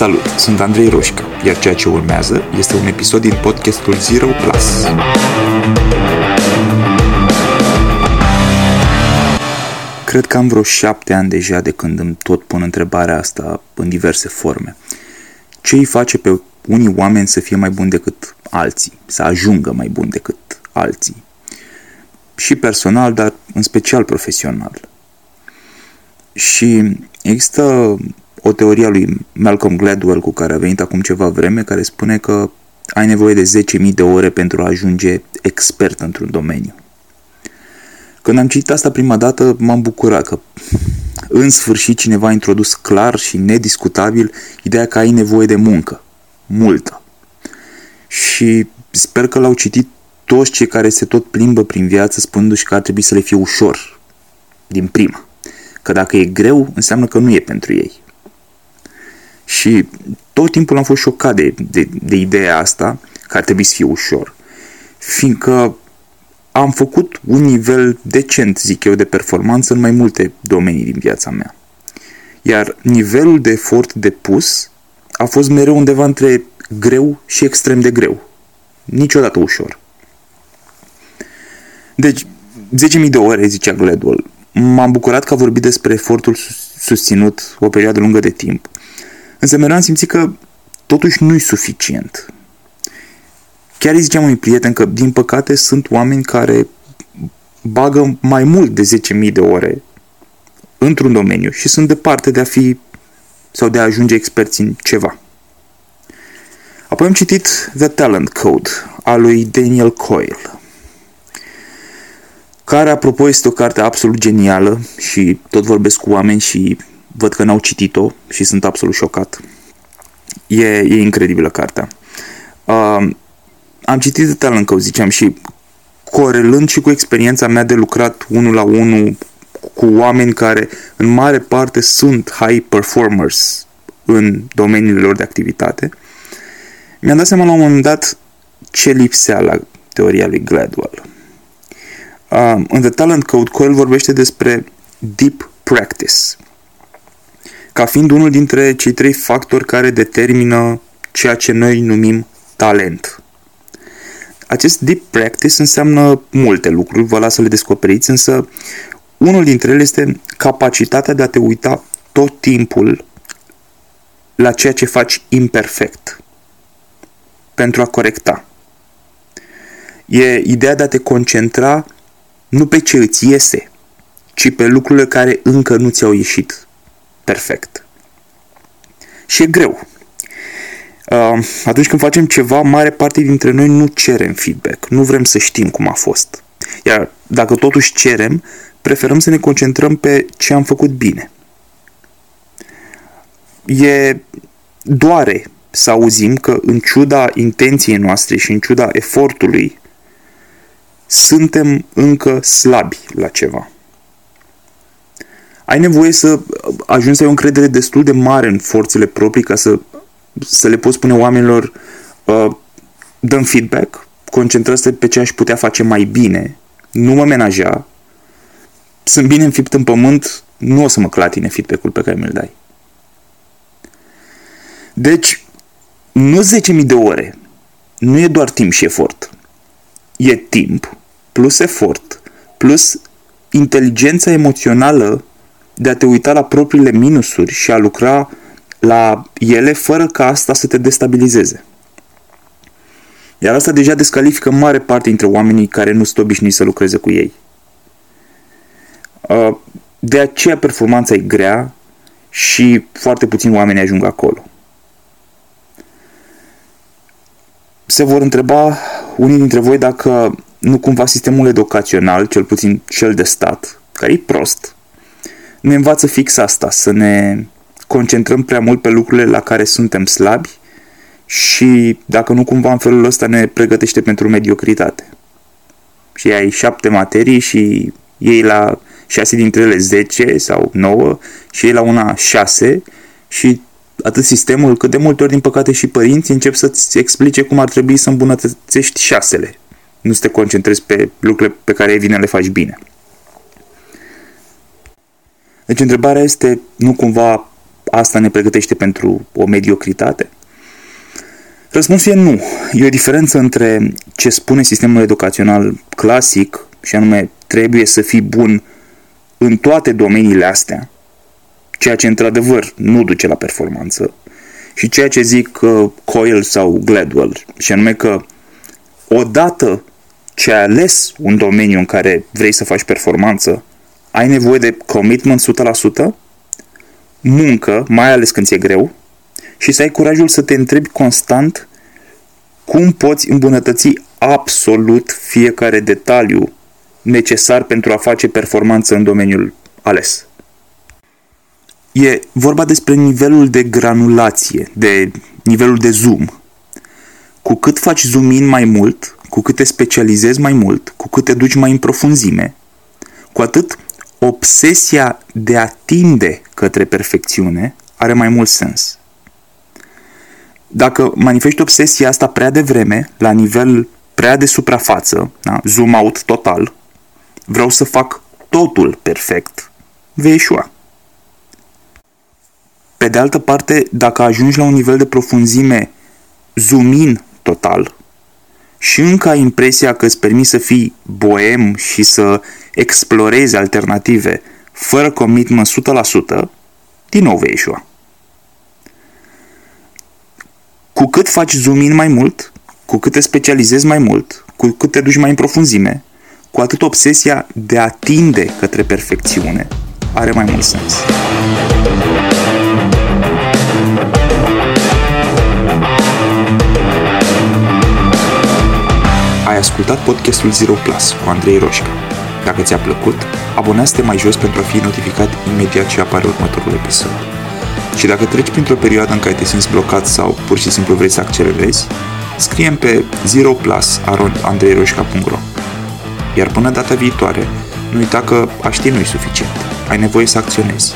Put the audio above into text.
Salut, sunt Andrei Roșca, iar ceea ce urmează este un episod din podcastul Zero Plus. Cred că am vreo șapte ani deja de când îmi tot pun întrebarea asta în diverse forme. Ce îi face pe unii oameni să fie mai buni decât alții, să ajungă mai buni decât alții? Și personal, dar în special profesional. Și există o teorie a lui Malcolm Gladwell cu care a venit acum ceva vreme, care spune că ai nevoie de 10.000 de ore pentru a ajunge expert într-un domeniu. Când am citit asta prima dată, m-am bucurat că în sfârșit cineva a introdus clar și nediscutabil ideea că ai nevoie de muncă. Multă. Și sper că l-au citit toți cei care se tot plimbă prin viață spunându-și că ar trebui să le fie ușor. Din prima. Că dacă e greu, înseamnă că nu e pentru ei. Și tot timpul am fost șocat de, de, de ideea asta, că ar trebui să fie ușor. Fiindcă am făcut un nivel decent, zic eu, de performanță în mai multe domenii din viața mea. Iar nivelul de efort depus a fost mereu undeva între greu și extrem de greu. Niciodată ușor. Deci, 10.000 de ore, zicea Gladwell. M-am bucurat că a vorbit despre efortul susținut o perioadă lungă de timp. Însă mereu am simțit că totuși nu-i suficient. Chiar îi ziceam unui prieten că, din păcate, sunt oameni care bagă mai mult de 10.000 de ore într-un domeniu și sunt departe de a fi sau de a ajunge experți în ceva. Apoi am citit The Talent Code a lui Daniel Coyle, care, apropo, este o carte absolut genială și tot vorbesc cu oameni și văd că n-au citit-o și sunt absolut șocat. E, e incredibilă cartea. Uh, am citit de talent, că ziceam, și corelând și cu experiența mea de lucrat unul la unul cu oameni care în mare parte sunt high performers în domeniile lor de activitate, mi-am dat seama la un moment dat ce lipsea la teoria lui Gladwell. Uh, în The Talent Code, Coyle vorbește despre deep practice ca fiind unul dintre cei trei factori care determină ceea ce noi numim talent. Acest deep practice înseamnă multe lucruri, vă las să le descoperiți, însă unul dintre ele este capacitatea de a te uita tot timpul la ceea ce faci imperfect pentru a corecta. E ideea de a te concentra nu pe ce îți iese, ci pe lucrurile care încă nu ți-au ieșit perfect. Și e greu. Uh, atunci când facem ceva, mare parte dintre noi nu cerem feedback, nu vrem să știm cum a fost. Iar dacă totuși cerem, preferăm să ne concentrăm pe ce am făcut bine. E doare să auzim că în ciuda intenției noastre și în ciuda efortului, suntem încă slabi la ceva ai nevoie să ajungi să ai o încredere destul de mare în forțele proprii ca să, să le poți spune oamenilor uh, dăm feedback, concentrați pe ce aș putea face mai bine, nu mă menaja, sunt bine înfipt în pământ, nu o să mă clatine feedback-ul pe care mi-l dai. Deci, nu 10.000 de ore, nu e doar timp și efort. E timp, plus efort, plus inteligența emoțională de a te uita la propriile minusuri și a lucra la ele fără ca asta să te destabilizeze. Iar asta deja descalifică mare parte dintre oamenii care nu sunt obișnuiți să lucreze cu ei. Uh, de aceea performanța e grea și foarte puțini oameni ajung acolo. Se vor întreba unii dintre voi dacă nu cumva sistemul educațional, cel puțin cel de stat, care e prost, ne învață fix asta, să ne concentrăm prea mult pe lucrurile la care suntem slabi și dacă nu cumva în felul ăsta ne pregătește pentru mediocritate. Și ai șapte materii și ei la șase dintre ele 10 sau 9 și ei la una 6 și atât sistemul cât de multe ori din păcate și părinții încep să-ți explice cum ar trebui să îmbunătățești șasele. Nu să te concentrezi pe lucrurile pe care vine le faci bine. Deci întrebarea este, nu cumva asta ne pregătește pentru o mediocritate? Răspunsul e nu. E o diferență între ce spune sistemul educațional clasic, și anume trebuie să fii bun în toate domeniile astea, ceea ce într-adevăr nu duce la performanță, și ceea ce zic uh, Coyle sau Gladwell, și anume că odată ce ai ales un domeniu în care vrei să faci performanță, ai nevoie de commitment 100%, muncă, mai ales când ți-e greu, și să ai curajul să te întrebi constant cum poți îmbunătăți absolut fiecare detaliu necesar pentru a face performanță în domeniul ales. E vorba despre nivelul de granulație, de nivelul de zoom. Cu cât faci zoom in mai mult, cu cât te specializezi mai mult, cu cât te duci mai în profunzime, cu atât obsesia de a tinde către perfecțiune are mai mult sens. Dacă manifesti obsesia asta prea devreme, la nivel prea de suprafață, da? zoom out total, vreau să fac totul perfect, vei ieșua. Pe de altă parte, dacă ajungi la un nivel de profunzime zoom in total și încă ai impresia că îți permiți să fii boem și să explorezi alternative fără commitment 100%, din nou vei ieșua. Cu cât faci zoom in mai mult, cu cât te specializezi mai mult, cu cât te duci mai în profunzime, cu atât obsesia de a tinde către perfecțiune are mai mult sens. Ai ascultat podcastul Zero Plus cu Andrei Roșca. Dacă ți-a plăcut, abonează-te mai jos pentru a fi notificat imediat ce apare următorul episod. Și dacă treci printr-o perioadă în care te simți blocat sau pur și simplu vrei să accelerezi, scrie pe zeroplus.andreiroșca.ro Iar până data viitoare, nu uita că a ști nu-i suficient. Ai nevoie să acționezi.